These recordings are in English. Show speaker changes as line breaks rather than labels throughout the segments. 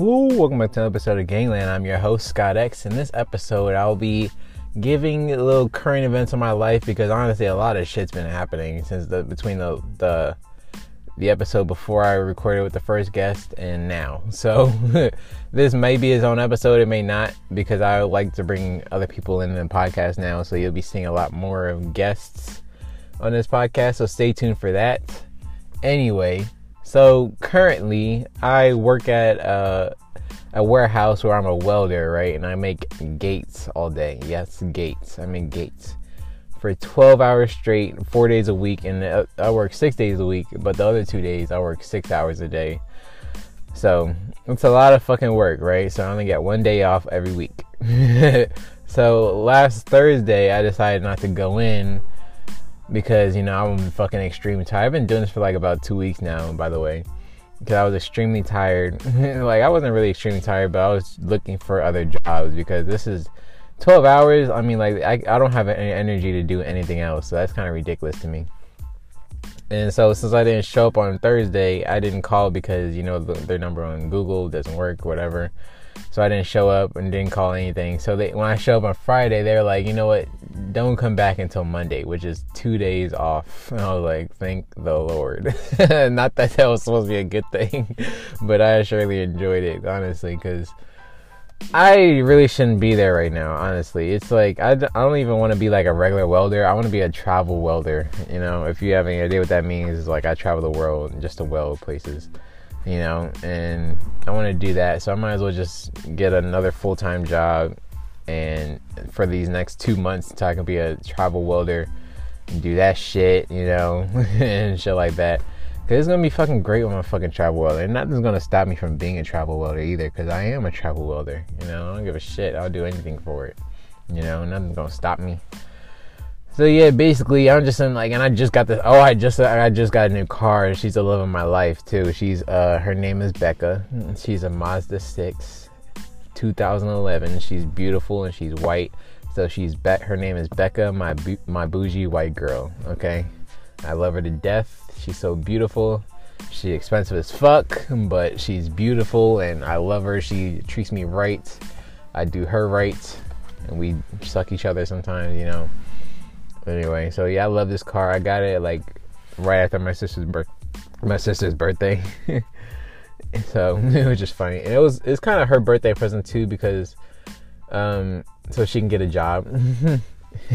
Ooh, welcome back to another episode of Gangland. I'm your host, Scott X. In this episode, I'll be giving a little current events of my life because honestly, a lot of shit's been happening since the between the the the episode before I recorded with the first guest and now. So this may be his own episode, it may not, because I like to bring other people in the podcast now. So you'll be seeing a lot more of guests on this podcast. So stay tuned for that. Anyway, so currently, I work at a, a, warehouse where I'm a welder, right? And I make gates all day. Yes, gates. I make gates for 12 hours straight, four days a week, and I work six days a week. But the other two days, I work six hours a day. So it's a lot of fucking work, right? So I only get one day off every week. so last Thursday, I decided not to go in because you know I'm fucking extremely tired. I've been doing this for like about two weeks now, by the way, because I was extremely tired. like I wasn't really extremely tired, but I was looking for other jobs because this is 12 hours. I mean, like I, I don't have any energy to do anything else, so that's kind of ridiculous to me. And so since I didn't show up on Thursday, I didn't call because you know the, their number on Google doesn't work, whatever. So I didn't show up and didn't call anything. So they, when I show up on Friday, they were like, you know what? Don't come back until Monday, which is two days off. And I was like, thank the Lord. Not that that was supposed to be a good thing, but I surely enjoyed it, honestly, because I really shouldn't be there right now, honestly. It's like, I, I don't even want to be like a regular welder. I want to be a travel welder. You know, if you have any idea what that means, it's like I travel the world just to weld places you know, and I want to do that. So I might as well just get another full time job and for these next two months until I can be a travel welder and do that shit, you know, and shit like that. Cause it's gonna be fucking great with my fucking travel welder, and nothing's gonna stop me from being a travel welder either. Cause I am a travel welder, you know. I don't give a shit. I'll do anything for it, you know. Nothing's gonna stop me. So yeah, basically, I'm just in like, and I just got this. Oh, I just I just got a new car, and she's the love of my life too. She's uh, her name is Becca. And she's a Mazda six, 2011. She's beautiful and she's white. So she's Be- her name is Becca, my bu- my bougie white girl. Okay, I love her to death. She's so beautiful. She's expensive as fuck, but she's beautiful, and I love her. She treats me right. I do her right, and we suck each other sometimes, you know anyway, so yeah, I love this car. I got it like right after my sister's birth, my sister's birthday. so it was just funny, and it was it's kind of her birthday present too because, um, so she can get a job.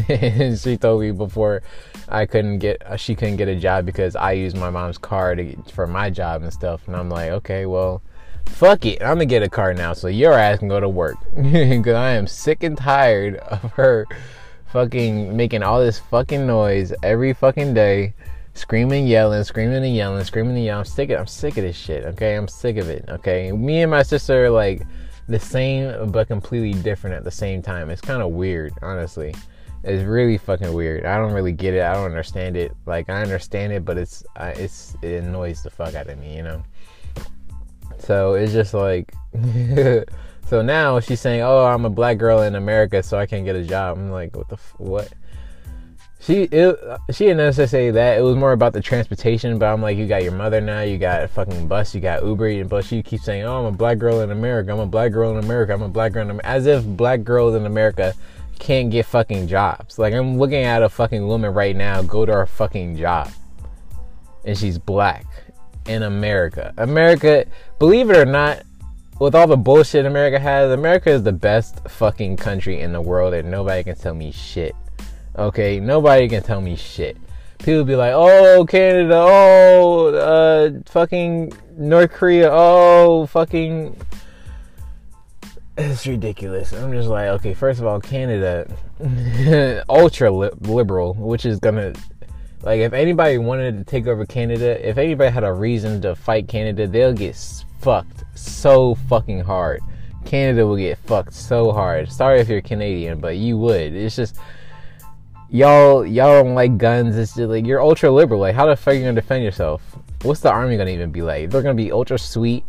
she told me before I couldn't get uh, she couldn't get a job because I used my mom's car to for my job and stuff, and I'm like, okay, well. Fuck it, I'm gonna get a car now, so your ass can go to work. Cause I am sick and tired of her fucking making all this fucking noise every fucking day, screaming, yelling, screaming and yelling, screaming and yelling. I'm sick of I'm sick of this shit, okay? I'm sick of it, okay? Me and my sister are like the same but completely different at the same time. It's kind of weird, honestly. It's really fucking weird. I don't really get it. I don't understand it. Like I understand it, but it's it's it annoys the fuck out of me, you know. So it's just like So now she's saying, "Oh, I'm a black girl in America, so I can't get a job." I'm like, "What the f- what?" She it, she didn't necessarily say that. It was more about the transportation. But I'm like, you got your mother now. You got a fucking bus. You got Uber. And but she keeps saying, "Oh, I'm a black girl in America. I'm a black girl in America. I'm a black girl in America." As if black girls in America can't get fucking jobs. Like I'm looking at a fucking woman right now go to her fucking job, and she's black in America. America, believe it or not, with all the bullshit America has, America is the best fucking country in the world and nobody can tell me shit. Okay, nobody can tell me shit. People be like, "Oh, Canada, oh, uh, fucking North Korea, oh, fucking." It's ridiculous. I'm just like, okay, first of all, Canada, ultra li- liberal, which is gonna, like, if anybody wanted to take over Canada, if anybody had a reason to fight Canada, they'll get fucked so fucking hard. Canada will get fucked so hard. Sorry if you're Canadian, but you would. It's just y'all y'all don't like guns. It's like you're ultra liberal. Like how the fuck are you gonna defend yourself? What's the army gonna even be like? They're gonna be ultra sweet,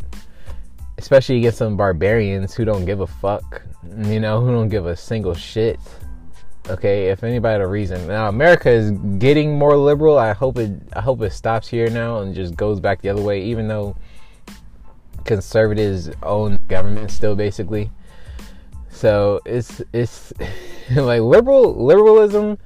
especially against some barbarians who don't give a fuck. You know, who don't give a single shit. Okay, if anybody had a reason. Now America is getting more liberal. I hope it I hope it stops here now and just goes back the other way, even though conservatives own government still, basically. So it's it's like liberal liberalism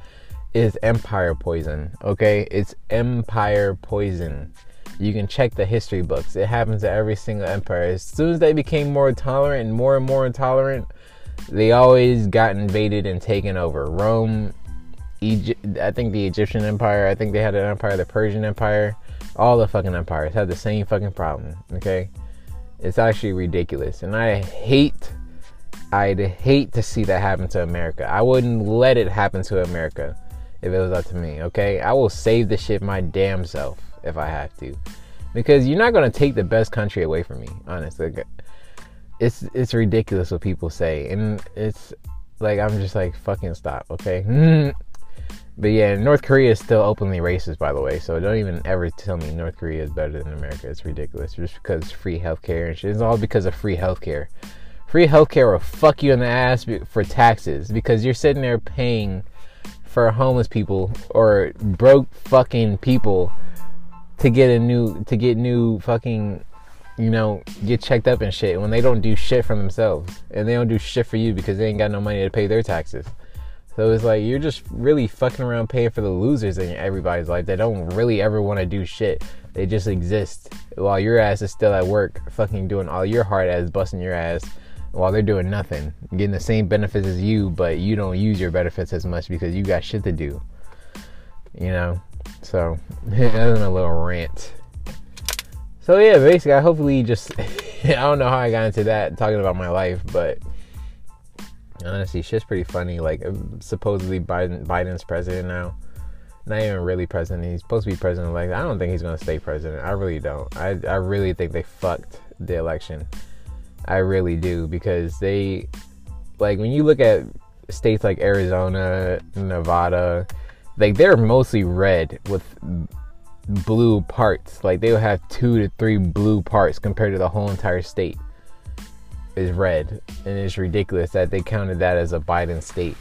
is empire poison. Okay, it's empire poison. You can check the history books. It happens to every single empire. As soon as they became more tolerant and more and more intolerant, they always got invaded and taken over. Rome, Egypt, I think the Egyptian Empire, I think they had an empire, the Persian Empire, all the fucking empires had the same fucking problem, okay? It's actually ridiculous. And I hate I'd hate to see that happen to America. I wouldn't let it happen to America if it was up to me, okay? I will save the shit my damn self if I have to. Because you're not to take the best country away from me, honestly. It's it's ridiculous what people say and it's like I'm just like fucking stop, okay? But yeah, North Korea is still openly racist, by the way. So don't even ever tell me North Korea is better than America. It's ridiculous. Just because free healthcare and shit. It's all because of free healthcare. Free healthcare will fuck you in the ass for taxes because you're sitting there paying for homeless people or broke fucking people to get a new to get new fucking you know get checked up and shit when they don't do shit for themselves and they don't do shit for you because they ain't got no money to pay their taxes. So it's like you're just really fucking around paying for the losers in everybody's life that don't really ever want to do shit. They just exist while your ass is still at work, fucking doing all your hard ass, busting your ass, while they're doing nothing, getting the same benefits as you, but you don't use your benefits as much because you got shit to do. You know, so that's a little rant. So yeah, basically, I hopefully just I don't know how I got into that talking about my life, but honestly, shit's pretty funny. Like um, supposedly Biden Biden's president now. Not even really president. He's supposed to be president Like I don't think he's gonna stay president. I really don't. I I really think they fucked the election. I really do because they like when you look at states like Arizona, Nevada, like they're mostly red with blue parts. Like they'll have two to three blue parts compared to the whole entire state is red, and it's ridiculous that they counted that as a Biden state.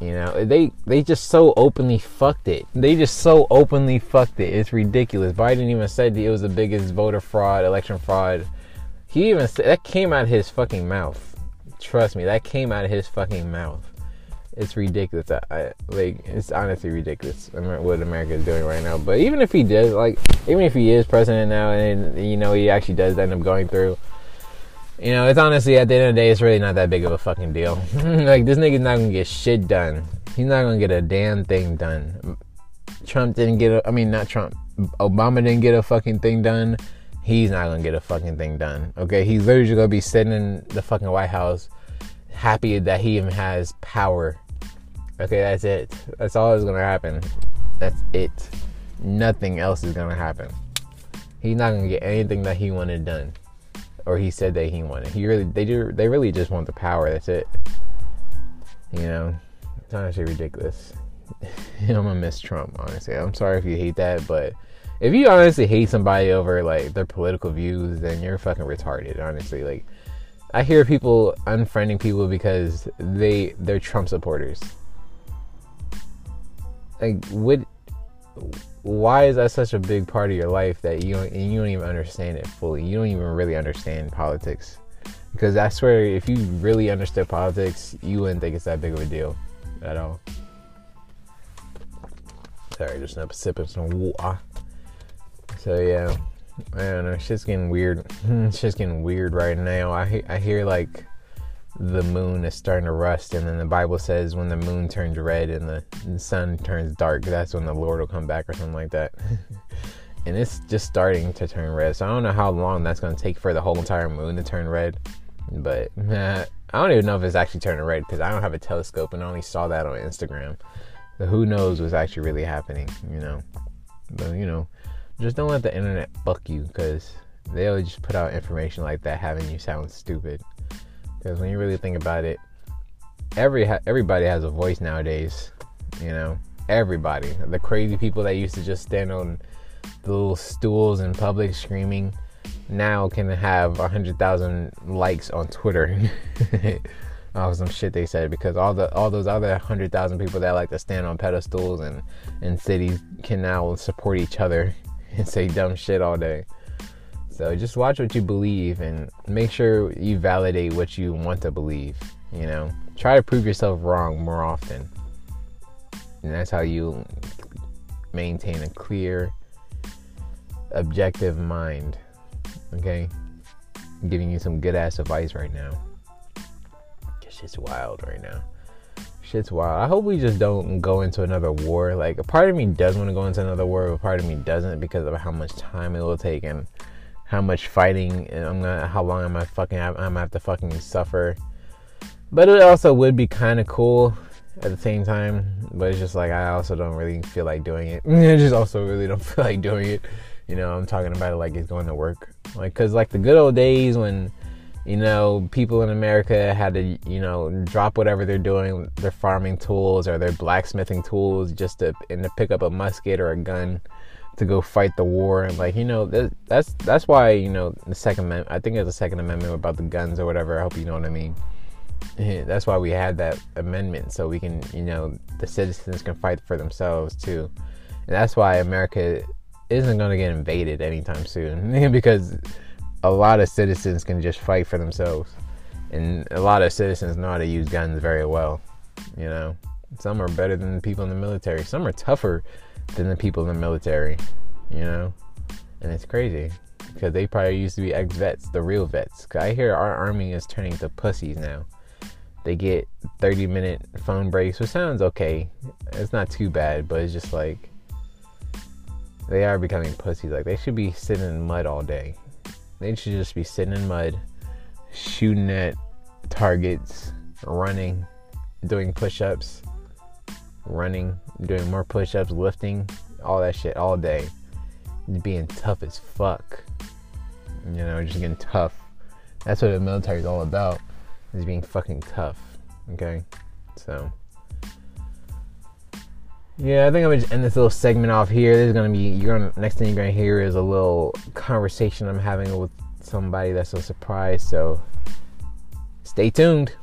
You know, they they just so openly fucked it. They just so openly fucked it. It's ridiculous. Biden even said it was the biggest voter fraud, election fraud. He even said that came out of his fucking mouth. Trust me, that came out of his fucking mouth. It's ridiculous. I, I like it's honestly ridiculous what America is doing right now. But even if he does, like, even if he is president now, and you know he actually does end up going through you know, it's honestly at the end of the day, it's really not that big of a fucking deal. like this nigga's not gonna get shit done. He's not gonna get a damn thing done. Trump didn't get a. I mean, not Trump. Obama didn't get a fucking thing done. He's not gonna get a fucking thing done. Okay, he's literally gonna be sitting in the fucking White House, happy that he even has power. Okay, that's it. That's all that's gonna happen. That's it. Nothing else is gonna happen. He's not gonna get anything that he wanted done or he said that he wanted. He really, they do, they really just want the power. That's it. You know, it's honestly ridiculous. I'm gonna miss Trump. Honestly, I'm sorry if you hate that, but if you honestly hate somebody over like their political views, then you're fucking retarded. Honestly, like I hear people unfriending people because they they're Trump supporters. Like, what? why is that such a big part of your life that you don't, you don't even understand it fully? You don't even really understand politics. Because I swear, if you really understood politics, you wouldn't think it's that big of a deal at all. Sorry, just up sipping some water. So yeah, I don't know. Shit's getting weird. shit's getting weird right now. I I hear like the moon is starting to rust, and then the Bible says when the moon turns red and the, the sun turns dark, that's when the Lord will come back, or something like that. and it's just starting to turn red. So I don't know how long that's going to take for the whole entire moon to turn red, but I don't even know if it's actually turning red because I don't have a telescope and I only saw that on Instagram. So who knows what's actually really happening, you know? But you know, just don't let the internet fuck you because they'll just put out information like that having you sound stupid. Because when you really think about it, every everybody has a voice nowadays. You know, everybody. The crazy people that used to just stand on the little stools in public screaming now can have a hundred thousand likes on Twitter. off oh, some shit they said because all the all those other hundred thousand people that like to stand on pedestals and in cities can now support each other and say dumb shit all day. So just watch what you believe and make sure you validate what you want to believe. You know, try to prove yourself wrong more often. And that's how you maintain a clear, objective mind. Okay? I'm giving you some good ass advice right now. Shit's wild right now. Shit's wild. I hope we just don't go into another war. Like, a part of me does want to go into another war, but a part of me doesn't because of how much time it will take and how much fighting and I'm gonna, how long am I fucking, I'm gonna have to fucking suffer. But it also would be kind of cool at the same time. But it's just like I also don't really feel like doing it. I just also really don't feel like doing it. You know, I'm talking about it like it's going to work. Like, cause like the good old days when, you know, people in America had to, you know, drop whatever they're doing, their farming tools or their blacksmithing tools, just to and to pick up a musket or a gun to go fight the war. And like, you know, that, that's that's why you know the second amendment. I think it's the Second Amendment about the guns or whatever. I hope you know what I mean. That's why we had that amendment so we can, you know, the citizens can fight for themselves too. And that's why America isn't going to get invaded anytime soon because a lot of citizens can just fight for themselves. And a lot of citizens know how to use guns very well. You know, some are better than the people in the military, some are tougher than the people in the military, you know, and it's crazy because they probably used to be ex vets, the real vets. I hear our army is turning to pussies now. They get 30 minute phone breaks, which sounds okay. It's not too bad, but it's just like they are becoming pussies. Like they should be sitting in mud all day. They should just be sitting in mud, shooting at targets, running, doing push ups, running, doing more push ups, lifting, all that shit all day. Being tough as fuck. You know, just getting tough. That's what the military is all about. Is being fucking tough. Okay? So yeah, I think I'm gonna just end this little segment off here. This is gonna be you're gonna next thing you're gonna hear is a little conversation I'm having with somebody that's a surprise. So stay tuned.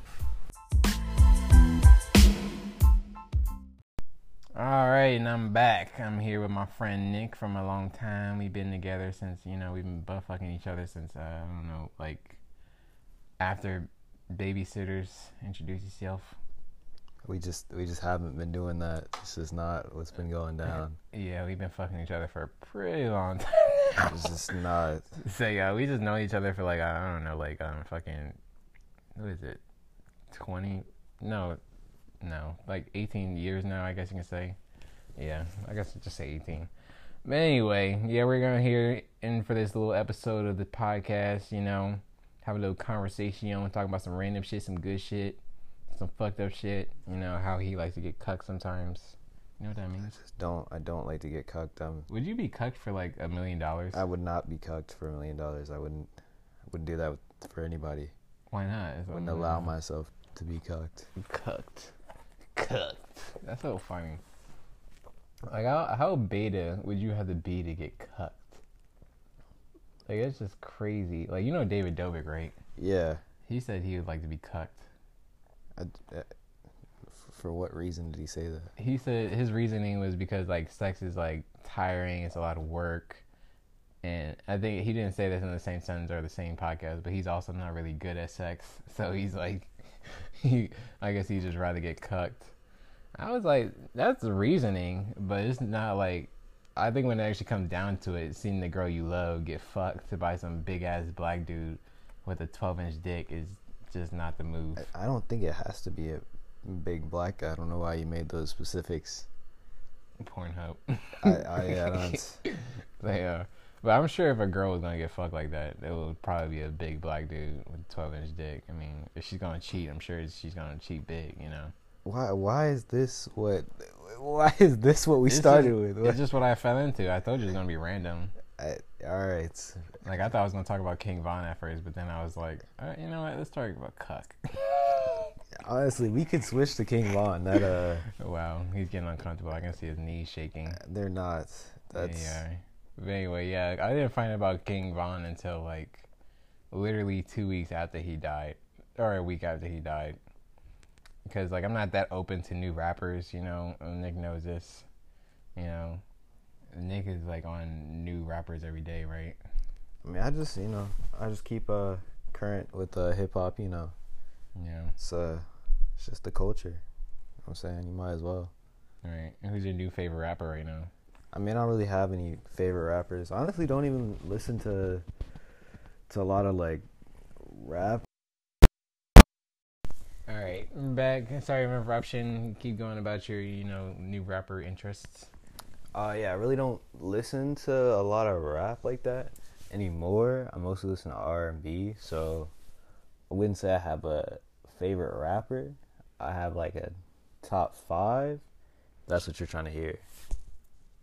All right, and I'm back. I'm here with my friend Nick from a long time. We've been together since you know we've been butt fucking each other since uh, I don't know like after babysitters. Introduce yourself.
We just we just haven't been doing that. This is not what's been going down.
Yeah, we've been fucking each other for a pretty long time.
It's just not.
So yeah, we just know each other for like I don't know, like um fucking what is it? Twenty? No, no, like eighteen years now. I guess you can say. Yeah, I guess just say eighteen. But anyway, yeah, we're gonna hear in for this little episode of the podcast. You know, have a little conversation. You know, talk about some random shit, some good shit, some fucked up shit. You know how he likes to get cucked sometimes. You know what I mean? means?
Just don't. I don't like to get cucked. Um,
Would you be cucked for like a million dollars?
I would not be cucked for a million dollars. I wouldn't. I wouldn't do that with, for anybody.
Why not? It's
I wouldn't allow myself to be cucked.
Cooked. Cooked. That's so funny. Like, how, how beta would you have to be to get cucked? Like, it's just crazy. Like, you know David Dobrik, right?
Yeah.
He said he would like to be cucked.
I, uh, f- for what reason did he say that?
He said his reasoning was because, like, sex is, like, tiring, it's a lot of work. And I think he didn't say this in the same sentence or the same podcast, but he's also not really good at sex. So he's like, he, I guess he'd just rather get cucked. I was like, that's reasoning, but it's not like. I think when it actually comes down to it, seeing the girl you love get fucked by some big ass black dude with a 12 inch dick is just not the move.
I, don't think it has to be a big black guy. I don't know why you made those specifics.
Pornhub.
I, I, I don't.
they are. But I'm sure if a girl was gonna get fucked like that, it would probably be a big black dude with a 12 inch dick. I mean, if she's gonna cheat, I'm sure she's gonna cheat big. You know.
Why? Why is this what? Why is this what we
It's
started
just-
with?
It's just what I fell into. I told you it's gonna be random.
I, all right.
Like I thought I was gonna talk about King Von at first, but then I was like, right, you know what? Let's talk about cuck.
Honestly, we could switch to King Von. That uh,
wow, he's getting uncomfortable. I can see his knees shaking.
they're not. That's
Yeah. But anyway, yeah, I didn't find out about King Von until like literally two weeks after he died, or a week after he died. Because like I'm not that open to new rappers, you know. Nick knows this, you know. Nick is like on new rappers every day, right?
I mean, I just you know, I just keep uh current with uh hip hop. You know,
Yeah.
it's uh, it's just the culture. You know what I'm saying you might as well.
All right. And who's your new favorite rapper right now?
I mean, I don't really have any favorite rappers. I honestly don't even listen to to a lot of like rap.
All right. I'm back. Sorry, for interruption. Keep going about your, you know, new rapper interests.
Uh, yeah, I really don't listen to a lot of rap like that anymore. I mostly listen to R and B, so I wouldn't say I have a favorite rapper. I have like a top five. That's what you're trying to hear.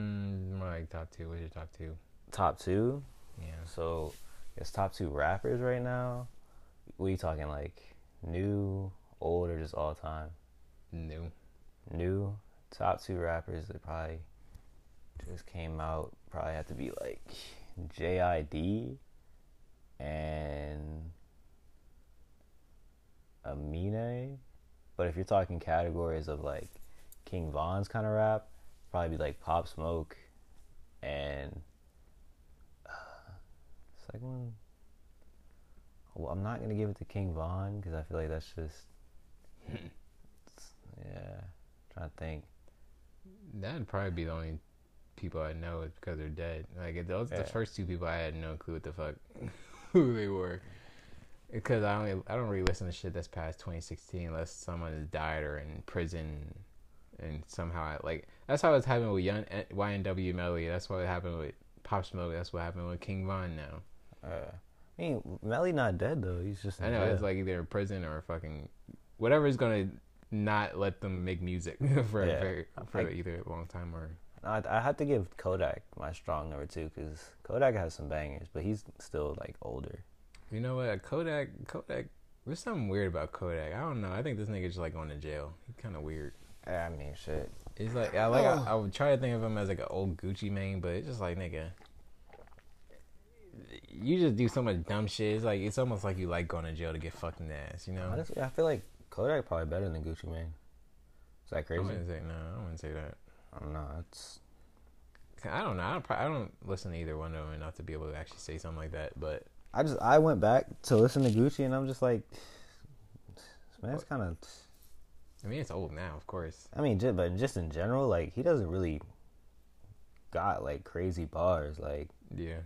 Mm, more like top two. What's your top two?
Top two.
Yeah.
So, it's top two rappers right now. We talking like new, old, or just all time?
New.
New top two rappers that probably just came out. Probably have to be like JID and Amine. But if you're talking categories of like King Von's kind of rap, probably be like Pop Smoke and uh, second one. Well, I'm not gonna give it to King Von because I feel like that's just yeah. trying to think.
That'd probably be the only people I know is because they're dead. Like those
Yeah.
the first two people I had no clue what the fuck who they were. Because I only I don't really listen to shit that's past 2016 unless someone has died or in prison, and somehow I, like that's how it's happening with Young YNW Melly. That's what happened with Pop Smoke. That's what happened with King Von now.
Uh, I mean, Melly not dead though. He's just.
I know
jail.
it's like either in prison or fucking whatever is gonna not let them make music for
Yeah.
a very, for
I-
either a long time or
I, I had to give Kodak my strong number two because Kodak has some bangers, but he's still like older.
You know what? Kodak, Kodak. There's something weird about Kodak. I don't know. I think this nigga just like going to jail. He's kind of weird.
I mean, shit.
He's like, I like. I, oh. I would try to think of him as like an old Gucci Mane, but it's just like nigga. You just do so much dumb shit. It's like it's almost like you like going to jail to get fucked in the ass. You know?
Honestly, I feel like Kodak probably better than Gucci Mane. Is that
I
crazy?
wouldn't say no. I wouldn't say that.
I don't know. It's
I don't know. I don't. I don't listen to either one of them enough to be able to actually say something like that. But
I just I went back to listen to Gucci and I'm just like, this man's kind of.
I mean, it's old now, of course.
I mean, just, but just in general, like he doesn't really got like crazy bars. Like
Yeah.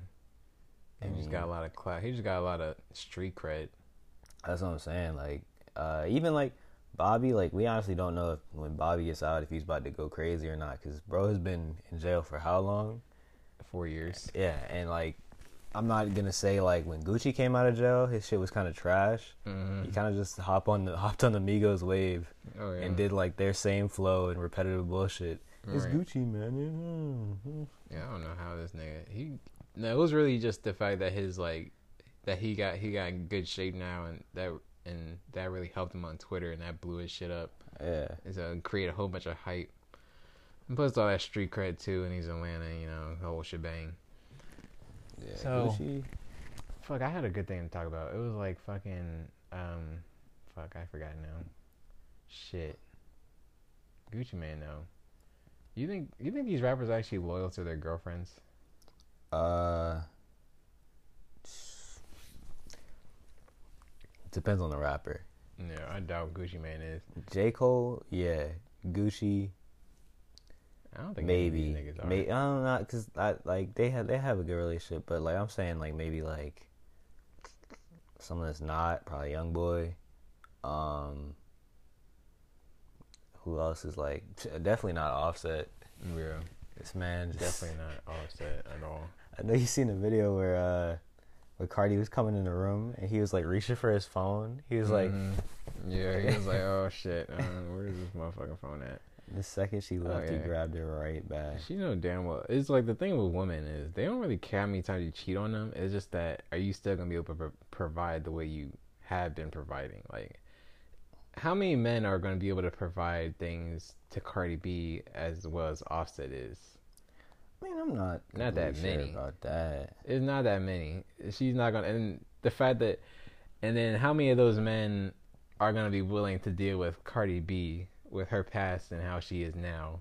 I
He just got a lot of clout. He just got a lot of street cred.
That's what I'm saying. Like, uh, even like Bobby, like we honestly don't know if when Bobby gets out if he's about to go crazy or not. Cause bro has been in jail for how long?
Four years.
Yeah, and like I'm not gonna say like when Gucci came out of jail, his shit was kind of trash.
Mm-hmm.
He kind of just hop on the hopped on the Migos wave
Oh yeah.
and did like their same flow and repetitive bullshit. It's
Right.
Gucci, man. Yeah.
Yeah, I don't know how this nigga he. No, it was really just the fact that his like that he got he got in good shape now and that and that really helped him on Twitter and that blew his shit up.
Yeah.
And so create a whole bunch of hype. And plus all that street cred too, and he's Atlanta, you know, the whole shebang.
yeah.
So-
Gucci.
Fuck, I had a good thing to talk about. It was like fucking um, fuck, I forgot now. Shit. Gucci Mane though. You think you think these rappers are actually loyal to their girlfriends?
Uh, depends on the rapper.
Yeah, I doubt Gucci Mane is.
J Cole, yeah. Gucci,
I don't think
maybe.
niggas are.
May, I don't know, cause I like they have they have a good relationship, but like I'm saying, like maybe like someone that's not probably Young Boy. Um, who else is like definitely not Offset.
Yeah,
This man just
definitely not offset at all.
I know you seen a video where uh where Cardi was coming in the room and he was like reaching for his phone. He was like
Mhm. yeah, he was like, oh shit, uh, where's this motherfucking phone at?
the second she left, he
Oh, yeah.
grabbed her right back.
She know damn well. It's like the thing with women is they don't really care how many times you cheat on them. It's just that are you still gonna be able to pro- provide the way you have been providing? Like, how many men are gonna be able to provide things to Cardi B as well as Offset is?
Mean, I'm not
Not that
sure
many.
about that.
It's not that many. She's not gonna. And the fact that, and then how many of those men are gonna be willing to deal with Cardi B with her past and how she is now,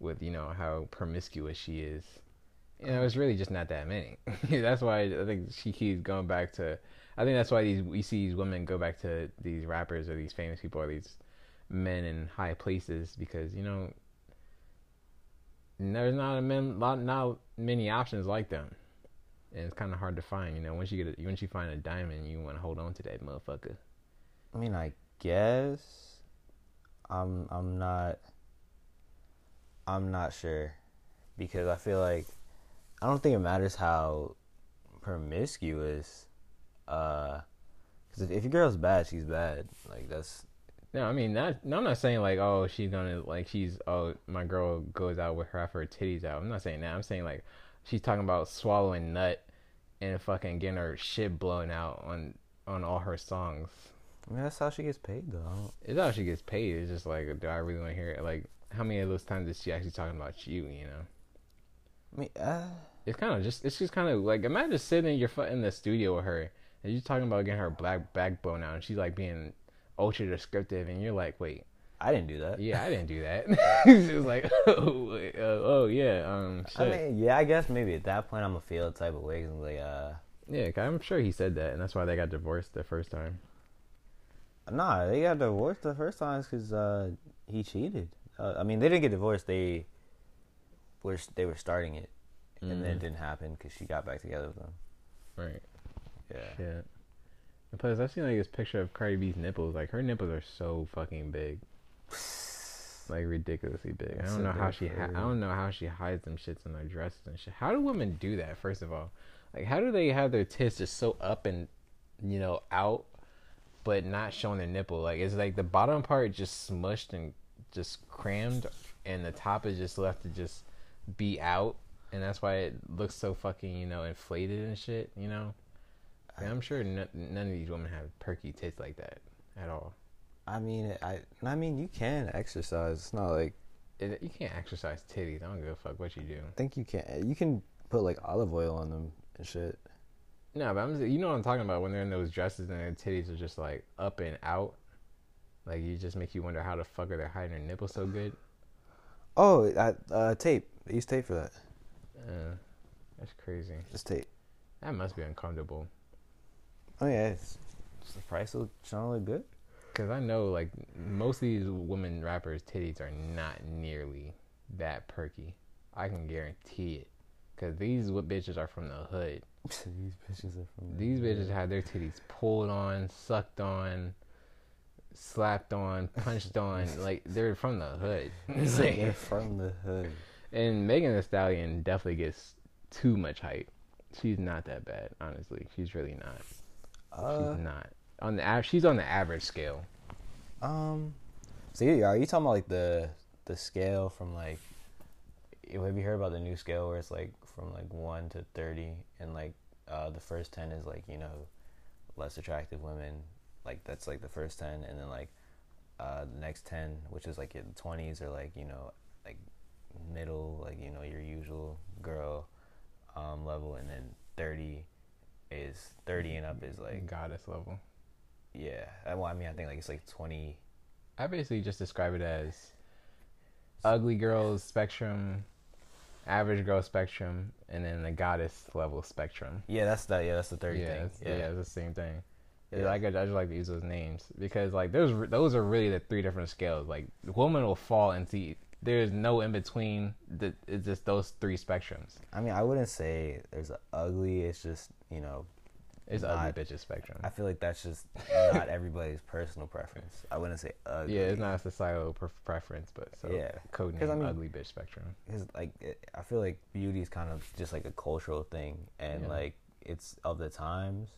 with you know how promiscuous she is, you know, it's really just not that many. that's why I think she keeps going back to. I think that's why these we see these women go back to these rappers or these famous people or these men in high places because you know there's not a men, lot, not many options like them, and it's kind of hard to find. You know, once you get a, once you find a diamond, you want to hold on to that motherfucker.
I mean, I guess I'm I'm not I'm not sure because I feel like I don't think it matters how promiscuous. Uh, because if, if your girl's bad, she's bad. Like that's
No, I mean not. No, I'm not saying like oh she's gonna like she's oh my girl goes out with her her titties out. I'm not saying that. I'm saying like she's talking about swallowing nut and fucking getting her shit blown out on on all her songs.
I mean that's how she gets paid though.
It's not how she gets paid. It's just like do I really want to hear it? Like how many of those times is she actually talking about you? You know.
I mean, uh,
It's kind of just it's just kind of like imagine sitting in your foot in the studio with her and you're talking about getting her black backbone out and she's like being ultra descriptive and you're like wait
I didn't do that.
yeah I didn't do that it's just like oh, wait, uh, oh yeah um
I mean, yeah, I guess maybe at that point I'm gonna feel type of way. like, uh,
yeah I'm sure he said that and that's why they got divorced the first time
nah, they got divorced the first time because uh, he cheated. Uh, I mean, they didn't get divorced. They were they were starting it, and then it
Mhm.
didn't happen because she got back together with him.
right
Yeah.
yeah and plus I've seen like this picture of Cardi B's nipples like her nipples are so fucking big like ridiculously big. I don't know how she. Ha- I don't know how she hides them shits in their dresses and shit. How do women do that? First of all, like how do they have their tits just so up and you know out, but not showing their nipple? Like it's like the bottom part just smushed and just crammed, and the top is just left to just be out, and that's why it looks so fucking you know inflated and shit. You know, I'm sure n- none of these women have perky tits like that at all.
I mean, I I mean, you can exercise. It's not like
It, you can't exercise titties. I don't give a fuck what you do.
I think you can. You can put like olive oil on them and shit.
No, but I'm just, you know what I'm talking about when they're in those dresses and their titties are just like up and out. Like you just make you wonder how the fuck are they hiding their nipples so good.
Oh, I, uh, tape. They use tape for that.
Uh, that's crazy.
Just tape.
That must be uncomfortable.
Oh yeah, it's, it's the price will look good.
Cause I know like most of these women rappers' titties are not nearly that perky. I can guarantee it. Cause these w- bitches are from the hood.
These bitches are from.
The These bitches had their titties pulled on, sucked on, slapped on, punched on. Like they're from the hood.
Like they're from the hood.
And Megan Thee Stallion definitely gets too much hype. She's not that bad, honestly. She's really not.
Uh,
She's not on the. av- She's on the average scale.
um. So you, are you talking about like the the scale from like? Have you heard about the new scale where it's like from like one to thirty, and like uh, the first ten is like you know less attractive women, like that's like the first ten, and then like uh, the next ten, which is like in the twenties, are like you know like middle, like you know your usual girl um, level, and then thirty is thirty and up is like
goddess level.
yeah. Well, I mean, I think like it's like twenty.
I basically just describe it as ugly girls spectrum, average girl spectrum, and then the goddess level spectrum.
Yeah, that's that. Yeah, that's the thirty
yeah,
thing.
it's, yeah, it's the same thing. Yeah,
Yeah.
like I, I just like to use those names because like those those are really the three different scales. Like the woman will fall into there's no in between. The, it's just those three spectrums.
I mean, I wouldn't say there's ugly. It's just you know,
It's
Not-
ugly bitches spectrum.
I feel like that's just not everybody's personal preference. I wouldn't say ugly.
yeah, it's not a societal pre- preference, but so
Yeah.
code name
I mean-
ugly bitch spectrum.
Because like it, I feel like beauty is kind of just like a cultural thing, and
Yeah.
like it's of the times.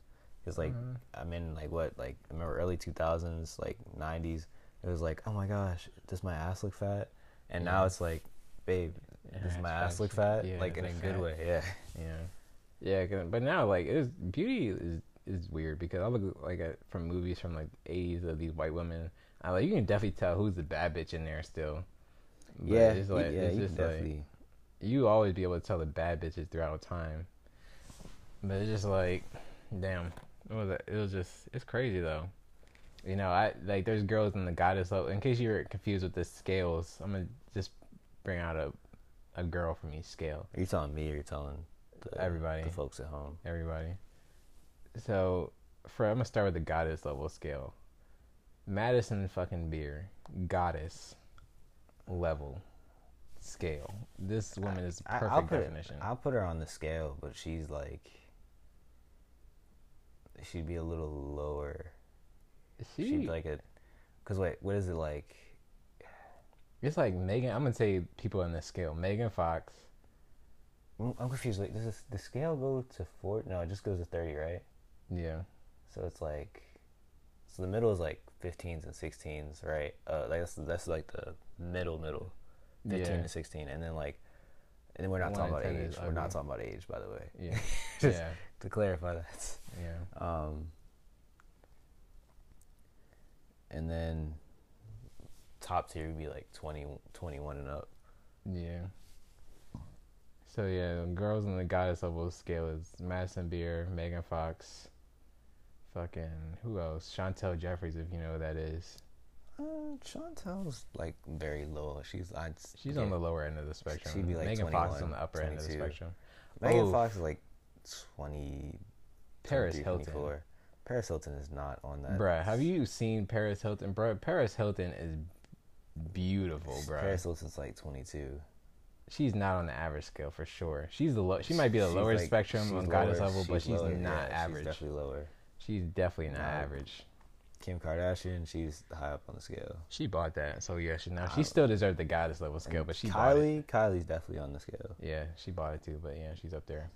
Because like
Mhm.
I'm in like what like I remember early 2000s, like 90s. It was like, oh my gosh, does my ass look fat? And now it's like, babe, does my ass look
fat. Yeah,
like in a good
fat.
way. Yeah.
Yeah, yeah. 'cause- But now, like, it's beauty is is weird because I look like at, from movies from like the eighties of these white women. I like you can definitely tell who's the bad bitch in there still. But
yeah.
it's like
yeah.
it's
you
just like you always be able to tell the bad bitches throughout time. But it's just like, damn, it was it was just it's crazy though. You know, I like there's girls in the goddess level. In case you're confused with the scales, I'm gonna bring out a a girl for me scale.
Are you telling me or you telling the,
Everybody.
the folks at home?
Everybody. So, for I'm gonna start with the goddess level scale. Madison fucking beer, goddess level scale. This woman is
I-
perfect
I'll put
definition.
It, I'll put her on the scale, but she's like, she'd be a little lower.
she,
She'd like a, cause wait, what is it like?
It's like Megan. I'm gonna say people on this scale. Megan Fox.
I'm I'm confused. Like, does this, the scale go to four? No, it just goes to thirty, right?
Yeah.
So it's like, so the middle is like 15s and 16s, right? Uh, like that's that's like the middle middle, 15
Yeah.
to 16, and then like, and then we're not
One
talking about age. We're not talking about age, by the way.
Yeah.
Just
yeah.
to clarify that.
Yeah.
Um, and then top tier would be like 20, 21 and up.
Yeah. So yeah, girls on the goddess level scale is Madison Beer, Megan Fox, fucking who else? Chantel Jeffries, if you know who that is.
Uh, Chantel's like very low. She's I'd,
She's on the lower end of the spectrum.
she'd be like
Megan Fox is on the upper end of the spectrum.
Megan
Oh.
Fox is like 20.
Paris Hilton.
24. Paris Hilton is not on that.
Bruh, have you seen Paris Hilton? Bruh, Paris Hilton is beautiful, bruh.
Paris Hilton's like 22.
She's not on the average scale for sure. She's the low. She might be the
She's
lower
like-
spectrum
she's
on goddess level, but she's
lower,
not
yeah,
average.
She's definitely lower.
She's definitely not
No.
average.
Kim Kardashian, she's high up on the scale.
She bought that, so yeah, she now she still deserved the goddess level scale,
And
but she.
Kylie, Kylie's definitely on the scale.
Yeah, she bought it too, but yeah, she's up there.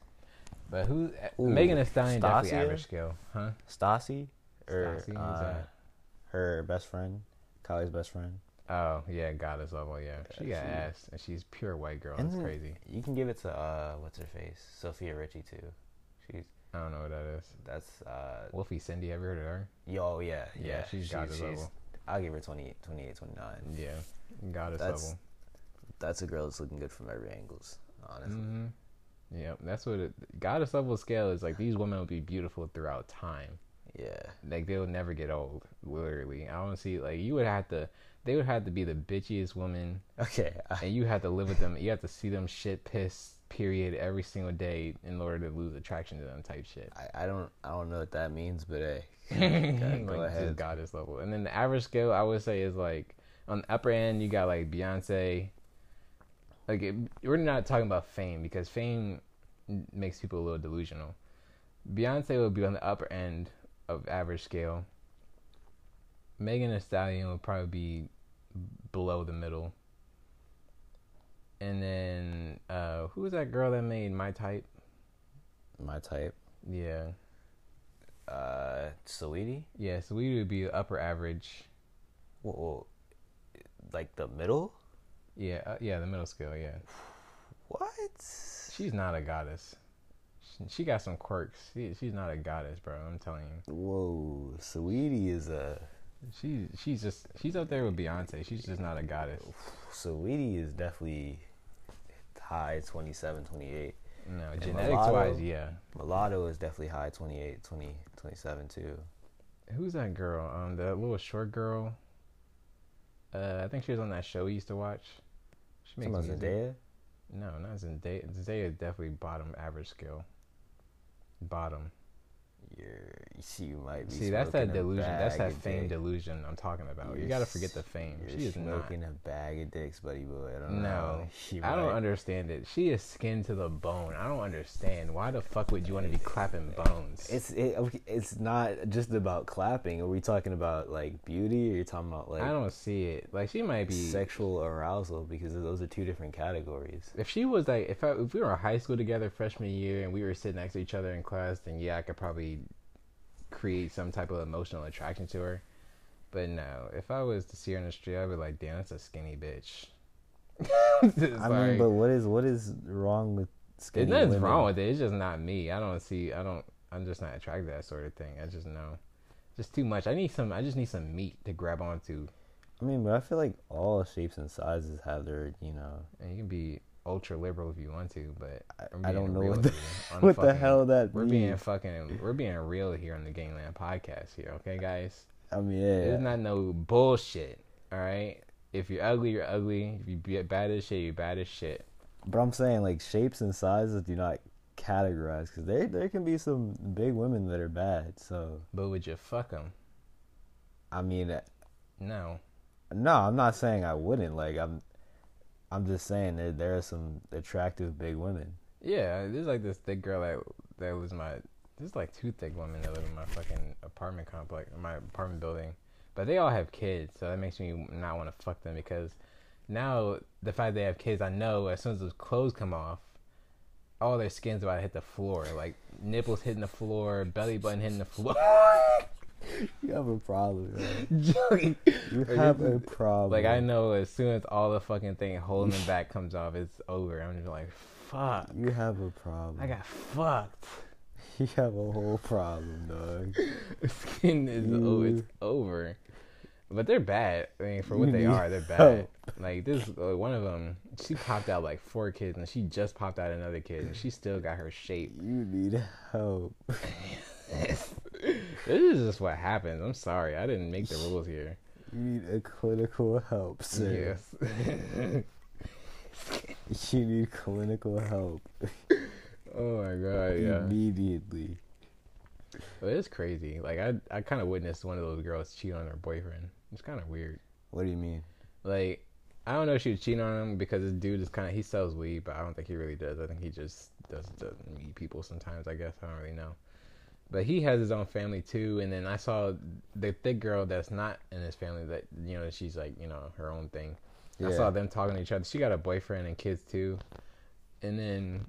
But who?
Ooh,
Megan Thee Stallion definitely
Stasia?
average scale, huh?
Stassi, or
Stassi,
uh, her best friend, Kylie's best friend.
Oh yeah, goddess level. Yeah, she
Yeah,
got
she-
ass, and she's pure white girl. That's crazy.
You can give it to uh, what's her face, Sofia Richie too. She's
I don't know what that is.
that's uh,
Wolfie Cindy, ever heard of her?
yo yeah
Yeah,
yeah.
she's goddess level.
I'll give her 28, 28, 29.
Yeah, goddess
That's-
level.
That's a girl that's looking good from every angles. Honestly,
hmm Yep, that's what it, goddess level scale is like. These women will be beautiful throughout time.
Yeah.
Like they'll never get old. Literally, I don't see like you would have to. They would have to be the bitchiest woman
Okay,
and you have to live with them. You have to see them shit piss period every single day in order to lose attraction to them type shit.
I, I don't I don't know what that means, but hey,
like
go
just
ahead.
goddess level. And then the average scale I would say is like on the upper end you got like Beyonce. Like it, we're not talking about fame because fame makes people a little delusional. Beyonce would be on the upper end of average scale. Megan Thee Stallion would probably be below the middle. And then uh who was that girl that made my type?
my type.
Yeah.
Uh, Saweetie.
Yeah, we would be upper average.
Whoa, whoa. like the middle.
Yeah, uh, yeah, the middle scale, yeah.
What?
She's not a goddess. She, got some quirks. She, she's not a goddess, bro. I'm telling you.
Whoa, Saweetie is a
She she's just she's up there with Beyonce. She's just not a goddess.
Saweetie is definitely high 27, 28.
No,
And
genetics
mulatto?
wise, yeah.
Mulatto is definitely high 28, 20, 27 too.
Who's that girl? Um, the little short girl. Uh, I think she was on that show we used to watch. She makes.
Zendaya.
No, not Zendaya. Zendaya is definitely bottom average scale. Bottom.
You're, you see, you might be.
See, that's that delusion. That's that fame
dick.
delusion I'm talking about. You
You're
gotta forget the fame.
You're
She is not.
smoking a bag of dicks, buddy boy. I don't know.
No,
You
I don't understand it. She is skin to the bone. I don't understand. Why the fuck would you want to be clapping bones?
It's it, it's not just about clapping. Are we talking about like beauty, or you talking about like
I don't see it. Like she might be.
sexual arousal? Because those are two different categories.
If she was like, if I, if we were in high school together freshman year and we were sitting next to each other in class, then yeah, I could probably create some type of emotional attraction to her. But no, if I was to see her in the street, I'd be like, damn, that's a skinny bitch.
I mean, but what is what is wrong with skinny
There's nothing
women?
wrong with it. It's just not me. I don't see. I don't. I'm just not attracted to that sort of thing. I just know, just too much. I need some. I just need some meat to grab onto,
I mean, but I feel like all shapes and sizes have their, you know,
and you can be ultra liberal if you want to. But
I don't know what the, what the hell that
We're
means.
being fucking. We're being real here on the Gangland podcast here. Okay, guys.
I mean, yeah,
It's not no bullshit. All right. If you're ugly, you're ugly. If you be bad as shit, you're bad as shit.
But I'm saying like shapes and sizes do not categorize because there there can be some big women that are bad. So
But would you fuck them?
I mean, uh,
No.
no, I'm not saying I wouldn't. Like I'm, I'm just saying that there are some attractive big women.
Yeah, there's like this thick girl that that was my. There's like two thick women that live in my fucking apartment complex, my apartment building, but they all have kids, so that makes me not want to fuck them because now the fact they have kids, I know as soon as those clothes come off, all their skin's about to hit the floor, like nipples hitting the floor, belly button hitting the floor.
You have a problem. Man.
Joking.
You have a problem.
Like I know as soon as all the fucking thing holding them back comes off, it's over. I'm just like, fuck.
You have a problem.
I got fucked.
You have a whole problem, dog.
Skin is oh, it's over. But they're bad. I mean, for what
You
they are, they're bad.
help.
Like this, uh, one of them, she popped out like four kids, and she just popped out another kid, and she still got her shape.
You need help.
This is just what happens. I'm sorry, I didn't make the rules here.
You need a clinical help, sir.
Yes.
You need clinical help
oh my god, yeah.
immediately.
But it's crazy. Like I, I kind of witnessed one of those girls cheat on her boyfriend. It's kind of weird.
What do you mean?
Like I don't know if she was cheating on him because this dude is kind of he sells weed, but I don't think he really does. I think he just does doesn't meet people sometimes. I guess I don't really know. But he has his own family too, and then I saw the thick girl that's not in his family that you know she's like you know her own thing. I saw them talking to each other. She got a boyfriend and kids too, and then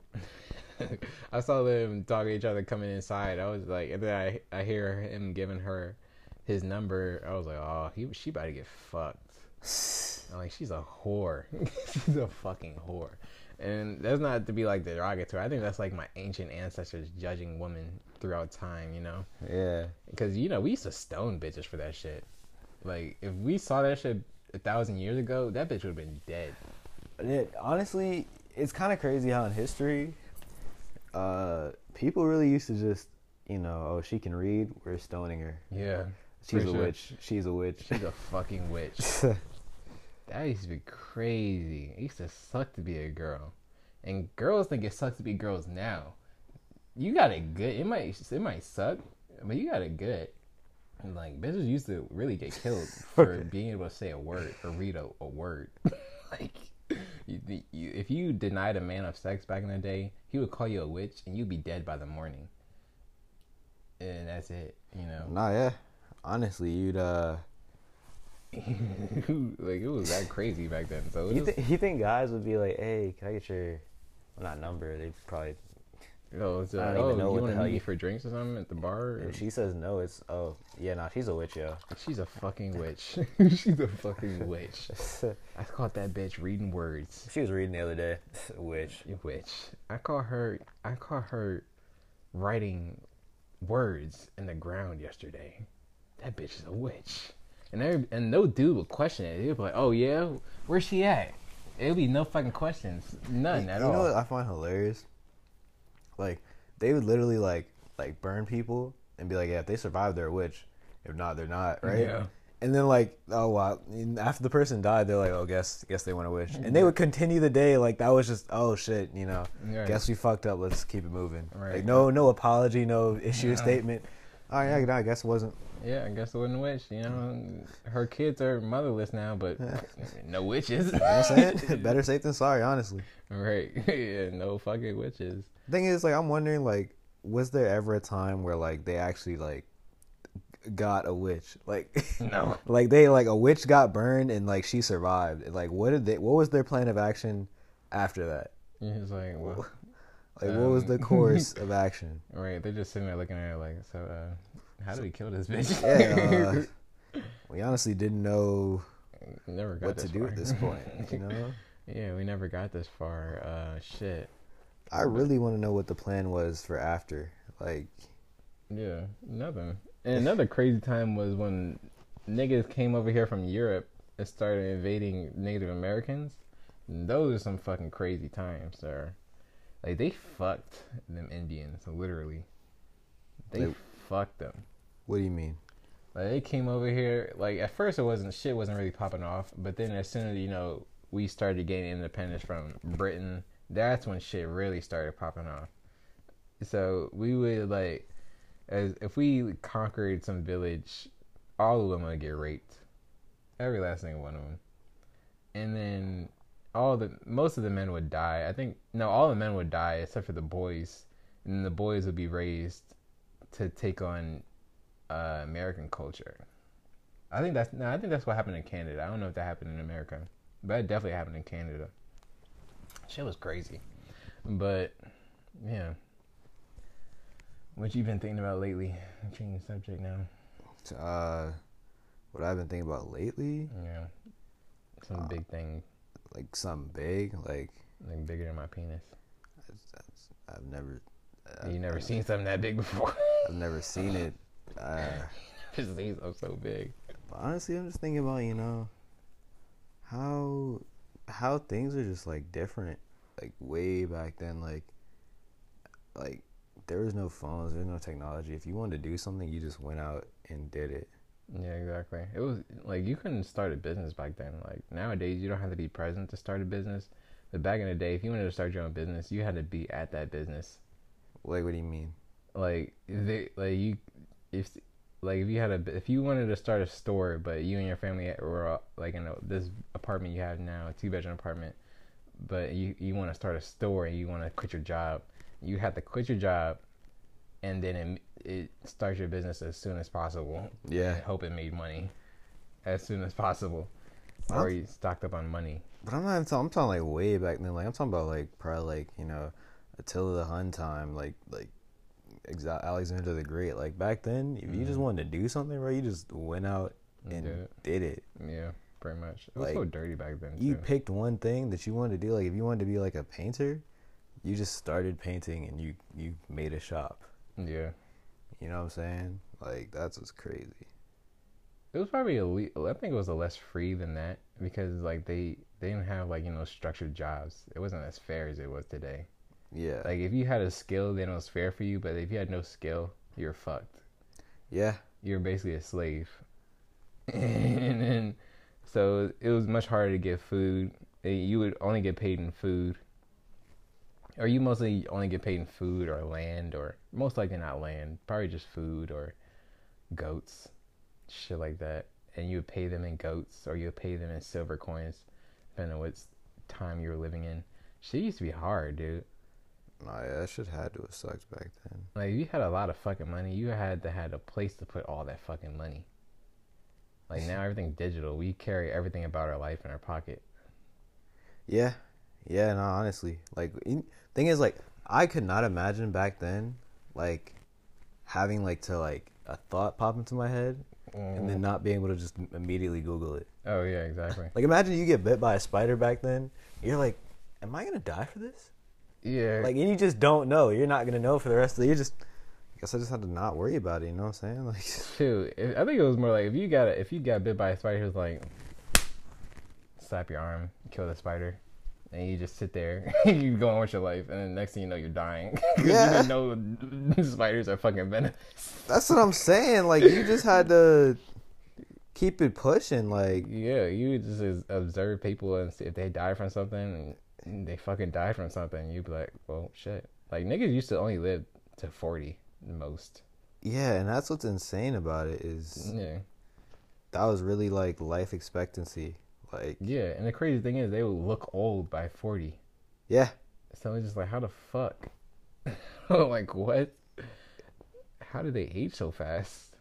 I saw them talking to each other coming inside. I was like, and then I I hear him giving her his number. I was like, oh, he she about to get fucked. I'm like, she's a whore. she's a fucking whore. And that's not to be like derogatory. I think that's like my ancient ancestors judging women throughout time, you know?
Yeah.
Because, you know, we used to stone bitches for that shit. Like, if we saw that shit a thousand years ago, that bitch would have been dead.
It, honestly, it's kind of crazy how in history, uh, people really used to just, you know, oh, she can read, we're stoning her.
Yeah.
She's a
sure.
witch. She's a witch.
She's a fucking witch. That used to be crazy. It used to suck to be a girl, and girls think it sucks to be girls now. You got it good. It might it might suck, but you got it good. And, Like bitches used to really get killed for being able to say a word or read a, a word. like you, you, if you denied a man of sex back in the day, he would call you a witch, and you'd be dead by the morning. And that's it. You know.
nah, yeah. Honestly, you'd, uh,
like it was that crazy back then. So
you, th- you think guys would be like, hey, can I get your, well, not number, they'd probably,
oh, it's
I
like,
don't oh, even
oh,
know
you
what the
want to
hell
meet
you-
for drinks or something at the bar?
if she says no, it's, oh, yeah, nah, she's a witch, yo.
She's a fucking witch. She's a fucking witch. I caught that bitch reading words.
she was reading the other day, witch.
Witch. I caught her. I caught her writing words in the ground yesterday. That bitch is a witch. And every, and no dude would question it. He'd be like, "Oh yeah, where's she at?" It'd be no fucking questions, none
you
at
you
all.
know what I find hilarious? Like they would literally like like burn people and be like, yeah, if they survive, they're a witch. If not, they're not, right?
Yeah.
And then like, oh wow, and after the person died, they're like, oh, guess guess they weren't a witch, and they would continue the day like that was just oh shit, you know,
Yeah.
guess we fucked up. Let's keep it moving.
Right.
Like no no apology, no issue statement. Oh yeah, I guess it wasn't.
Yeah, I guess it wasn't a witch. You know, her kids are motherless now, but no witches.
You know what I'm saying? Better safe than sorry, honestly.
right? yeah, no fucking witches.
thing is like i'm wondering like was there ever a time where like they actually like got a witch like
No.
like they like a witch got burned and like she survived like what did they what was their plan of action after that
He's like, well,
like what was the
Um,
course of action
right? They're just sitting there looking at her like, so, uh, how did we kill this bitch?
yeah uh, we honestly didn't know
never got
what to do
far.
at this point you know
yeah, we never got this far. Uh, shit.
i really want to know what the plan was for after like
Yeah, nothing. And another crazy time was when niggas came over here from Europe and started invading Native Americans. Those are some fucking crazy times, sir. Like they fucked them Indians, literally. They
They-
fucked them.
what do you mean
Like they came over here. Like at first, it wasn't shit wasn't really popping off, but then as soon as you know we started gaining independence from Britain That's when shit really started popping off. So we would like, as if we conquered some village, all the women would get raped, every last single one of them, and then all the most of the men would die. I think no, all the men would die except for the boys, and the boys would be raised to take on uh, American culture. I think that's no, I think that's what happened in Canada. I don't know if that happened in America, but it definitely happened in Canada. Shit was crazy, but yeah. What you been thinking about lately? I'm changing the subject now.
Uh, what I've been thinking about lately,
Yeah, some
Uh,
big thing,
like something big, like
like bigger than my penis.
that's, that's, I've never, uh,
you never seen something that big before.
I've never seen it. Uh,
Just seen something so big.
But honestly, I'm just thinking about you know how how things are just like different. Like way back then, like like there was no phones, there was no technology. If you wanted to do something, you just went out and did it.
Yeah, exactly. It was like you couldn't start a business back then. Like nowadays, you don't have to be present to start a business. But back in the day, if you wanted to start your own business, you had to be at that business.
Like, what do you mean?
Like they, like you, if like if you had a, if you wanted to start a store, but you and your family were like in a, this apartment you have now, a two bedroom apartment, but you you want to start a store and you want to quit your job, you have to quit your job, and then it, it start your business as soon as possible.
Yeah,
hope it made money as soon as possible, or you stocked up on money.
but I'm not. even talking, I'm talking like way back then. Like I'm talking about like probably like you know Attila the Hun time. Like like Alexander the Great. Like back then, if you just
Mhm.
wanted to do something, right, you just went out and
Did it.
did it.
Yeah, pretty much. It was so dirty back then.
you picked one thing that you wanted to do like if you wanted to be like a painter you just started painting and you you made a shop
yeah,
you know what i'm saying like that's what's crazy
it was probably a le- I think it was a less free than that because like they they didn't have like you know structured jobs. It wasn't as fair as it was today.
Yeah
Like if you had a skill, then it was fair for you. But if you had no skill, you're fucked.
yeah
You're basically a slave. and then so it was much harder to get food. Uh, You would only get paid in food. Or you mostly only get paid in food or land or most likely not land, probably just food or goats, shit like that. And you would pay them in goats or you would pay them in silver coins, depending on what time you were living in. Shit used to be hard, dude.
No yeah that shit had to have sucked back then
Like you had a lot of fucking money, you had to had a place to put all that fucking money. Like now everything digital. We carry everything about our life in our pocket.
yeah yeah no honestly like in, thing is like i could not imagine back then like having like to like a thought pop into my head and then mm. not being able to just immediately google it
Oh yeah, exactly.
like imagine you get bit by a spider back then you're like am i gonna die for this
yeah.
Like, and you just don't know. You're not gonna know for the rest of the. You just. I guess I just had to not worry about it. You know what I'm saying? Like,
Shoot, if- I think it was more like if you got if you got bit by a spider, it was like slap your arm, kill the spider, and you just sit there, you go on with your life, and then next thing you know, you're dying
Yeah.
you didn't know spiders are fucking venomous.
that's what I'm saying. Like, you just had to keep it pushing. Like,
Yeah, you just observe people and see if they die from something, and they fucking die from something. You'd be like, well, shit. Like niggas used to only live to forty most.
yeah, and that's what's insane about it is
Yeah.
that was really like life expectancy. Like,
Yeah, and the crazy thing is they would look old by forty.
yeah,
So it's just like, how the fuck? like what? How did they age so fast?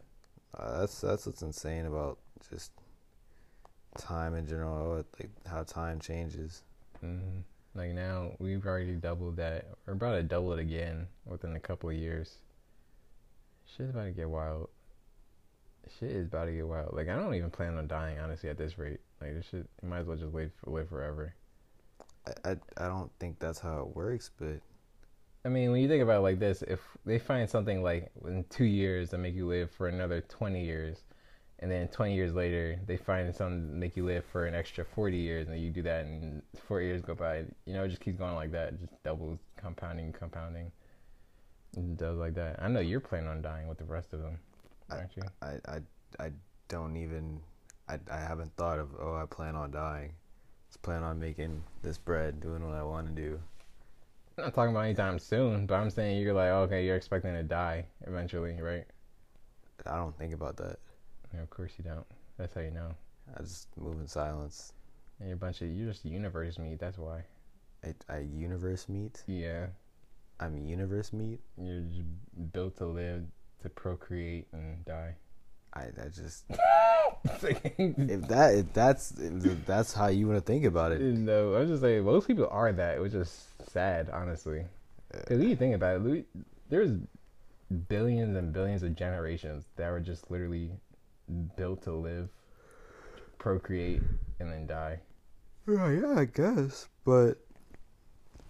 uh, that's that's what's insane about just time in general. Like how time changes.
hmm Like now we've already doubled that. We're about to double it again within a couple of years. Shit's about to get wild. Shit is about to get wild. Like I don't even plan on dying honestly at this rate. Like this shit, you might as well just live live forever.
I, I I don't think that's how it works, but
I mean, when you think about it like this, if they find something like in two years that make you live for another twenty years, and then twenty years later they find something to make you live for an extra forty years, and you do that, and four years go by, you know, it just keeps going like that, it just doubles, compounding, compounding, it does like that. I know you're planning on dying with the rest of them, aren't you?
I, I, I don't even. I, I haven't thought of. Oh, I plan on dying. Just plan on making this bread, doing what I want to do.
I'm not talking about anytime soon, but I'm saying you're like, okay, you're expecting to die eventually, right?
I don't think about that.
Of course you don't. That's how you know.
I just move in silence.
And you're a bunch of you're just universe meat. That's why.
I, I universe meat.
Yeah,
I'm universe meat.
you're just built to live, to procreate and die.
I that just if that if that's if that's how you want to think about it.
no, I was just saying most people are that. It was just sad, honestly. Uh, because you think about it, there's billions and billions of generations that were just literally built to live, procreate, and then die.
Yeah, yeah, I guess, but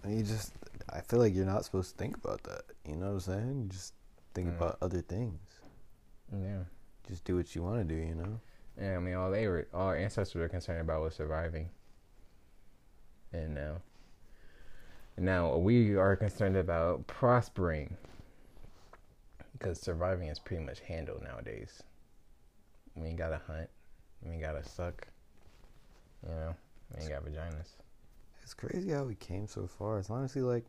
you just I feel like you're not supposed to think about that. You know what I'm saying? You just think
Mm.
about other things.
Yeah.
Just do what you want to do. You know.
Yeah, I mean, all they were, all our ancestors were concerned about was surviving. And now, now we are concerned about prospering. Because surviving is pretty much handled nowadays. We ain't gotta hunt. We ain't gotta suck. You know, we ain't got vaginas.
It's crazy how we came so far. It's honestly like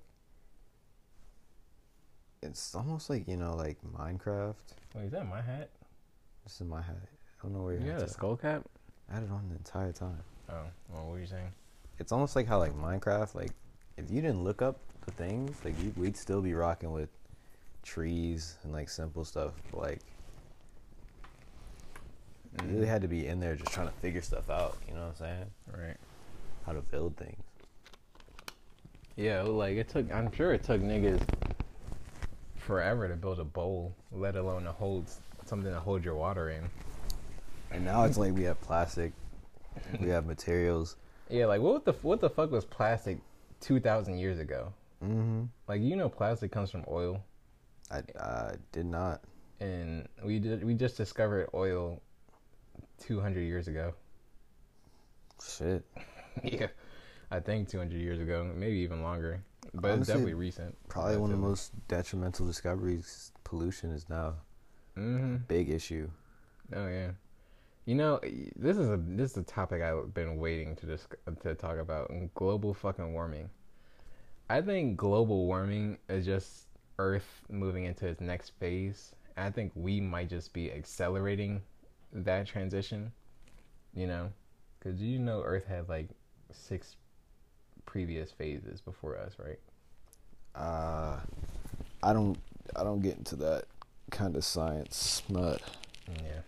it's almost like you know, like Minecraft.
Wait, is that my hat?
This is my hat. I don't know where
You
your
got a
at.
skull cap?
I had it on the entire time.
Oh, well, what were you saying?
It's almost like how like Minecraft, like if you didn't look up the things, like you, we'd still be rocking with trees and like simple stuff. But, like you really had to be in there just trying to figure stuff out. You know what I'm saying?
Right.
How to build things.
Yeah, like it took. I'm sure it took niggas forever to build a bowl, let alone to hold something to hold your water in.
And now it's like we have plastic, we have materials.
Yeah, like what the what the fuck was plastic two thousand years ago?
Mm-hmm.
Like you know, plastic comes from oil,
I uh, did not.
and we did we just discovered oil two hundred years ago.
Shit.
yeah, I think two hundred years ago, maybe even longer, but it's definitely recent.
Probably one of the most detrimental discoveries. Pollution is now
Mm-hmm.
a big issue.
Oh yeah. You know, this is a this is a topic I've been waiting to disc- to talk about. Global fucking warming. I think global warming is just Earth moving into its next phase. I think we might just be accelerating that transition. You know, because you know Earth had like six previous phases before us, right?
Uh, I don't. I don't get into that kind of science. Not
Yeah.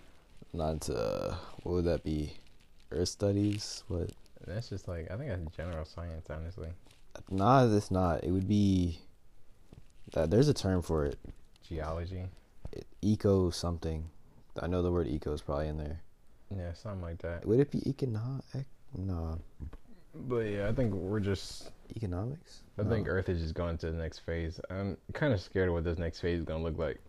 not into uh, what would that be? Earth studies? What?
That's just like I think that's general science, honestly.
Nah, it's not. It would be. That there's a term for it.
Geology.
it. Eco something. I know the word eco is probably in there.
Yeah, something like that.
Would it be econo? Ec- no,
But yeah, I think we're just
economics.
I think Earth is just going to the next phase. I'm kind of scared of what this next phase is gonna look like.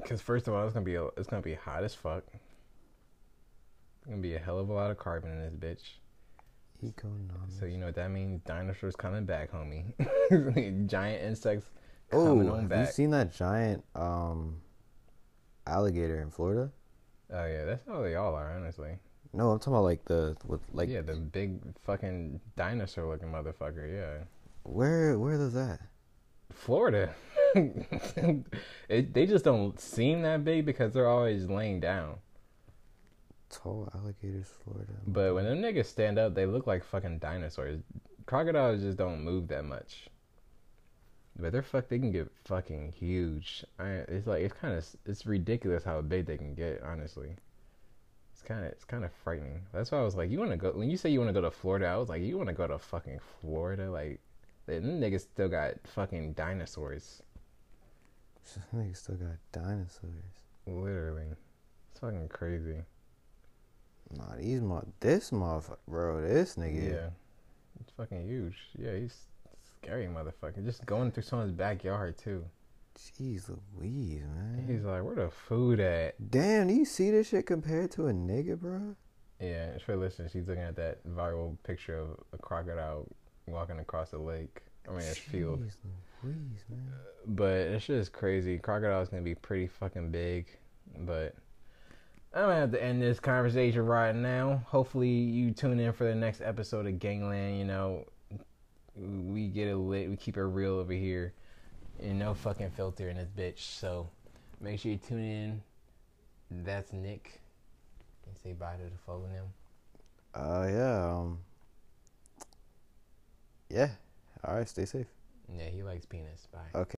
Because first of all, it's gonna be a, it's gonna be hot as fuck. It's gonna be a hell of a lot of carbon in this bitch.
economics.
So you know what that means? Dinosaurs coming back, homie. Giant insects coming
Oh,
on
have
back.
you seen that giant um alligator in Florida?
oh yeah, that's how they all are, honestly.
No, I'm talking about like the with like
yeah, the big fucking dinosaur looking motherfucker. Yeah,
where where are those at?
Florida. it, they just don't seem that big because they're always laying down.
Tall alligators, Florida.
But when them niggas stand up, they look like fucking dinosaurs. Crocodiles just don't move that much. But they're fuck. They can get fucking huge. I, it's like it's kind of it's ridiculous how big they can get. Honestly, it's kind of it's kind of frightening. That's why I was like, you want to go when you say you want to go to Florida. I was like, you want to go to fucking Florida? Like, them niggas still got fucking dinosaurs.
they still got dinosaurs.
Literally, it's fucking crazy.
Nah, these mo- this motherfucker, bro, this nigga.
Yeah. It's fucking huge. Yeah, he's scary motherfucker. Just going through someone's backyard too.
Jeez Louise, man.
He's like, where the food at?
Damn, do you see this shit compared to a nigga, bro?
Yeah, for listeners, she's looking at that viral picture of a crocodile walking across a lake. I mean, a field.
Louise, man.
But it's just crazy. Crocodile's gonna be pretty fucking big. But I'm gonna have to end this conversation right now. Hopefully, you tune in for the next episode of Gangland. You know, we get it lit. We keep it real over here, and no fucking filter in this bitch. So make sure you tune in. That's Nick. And say bye to the folks now.
Uh, yeah. Um, yeah. All right. Stay safe.
Yeah, he likes penis. Bye.
Okay.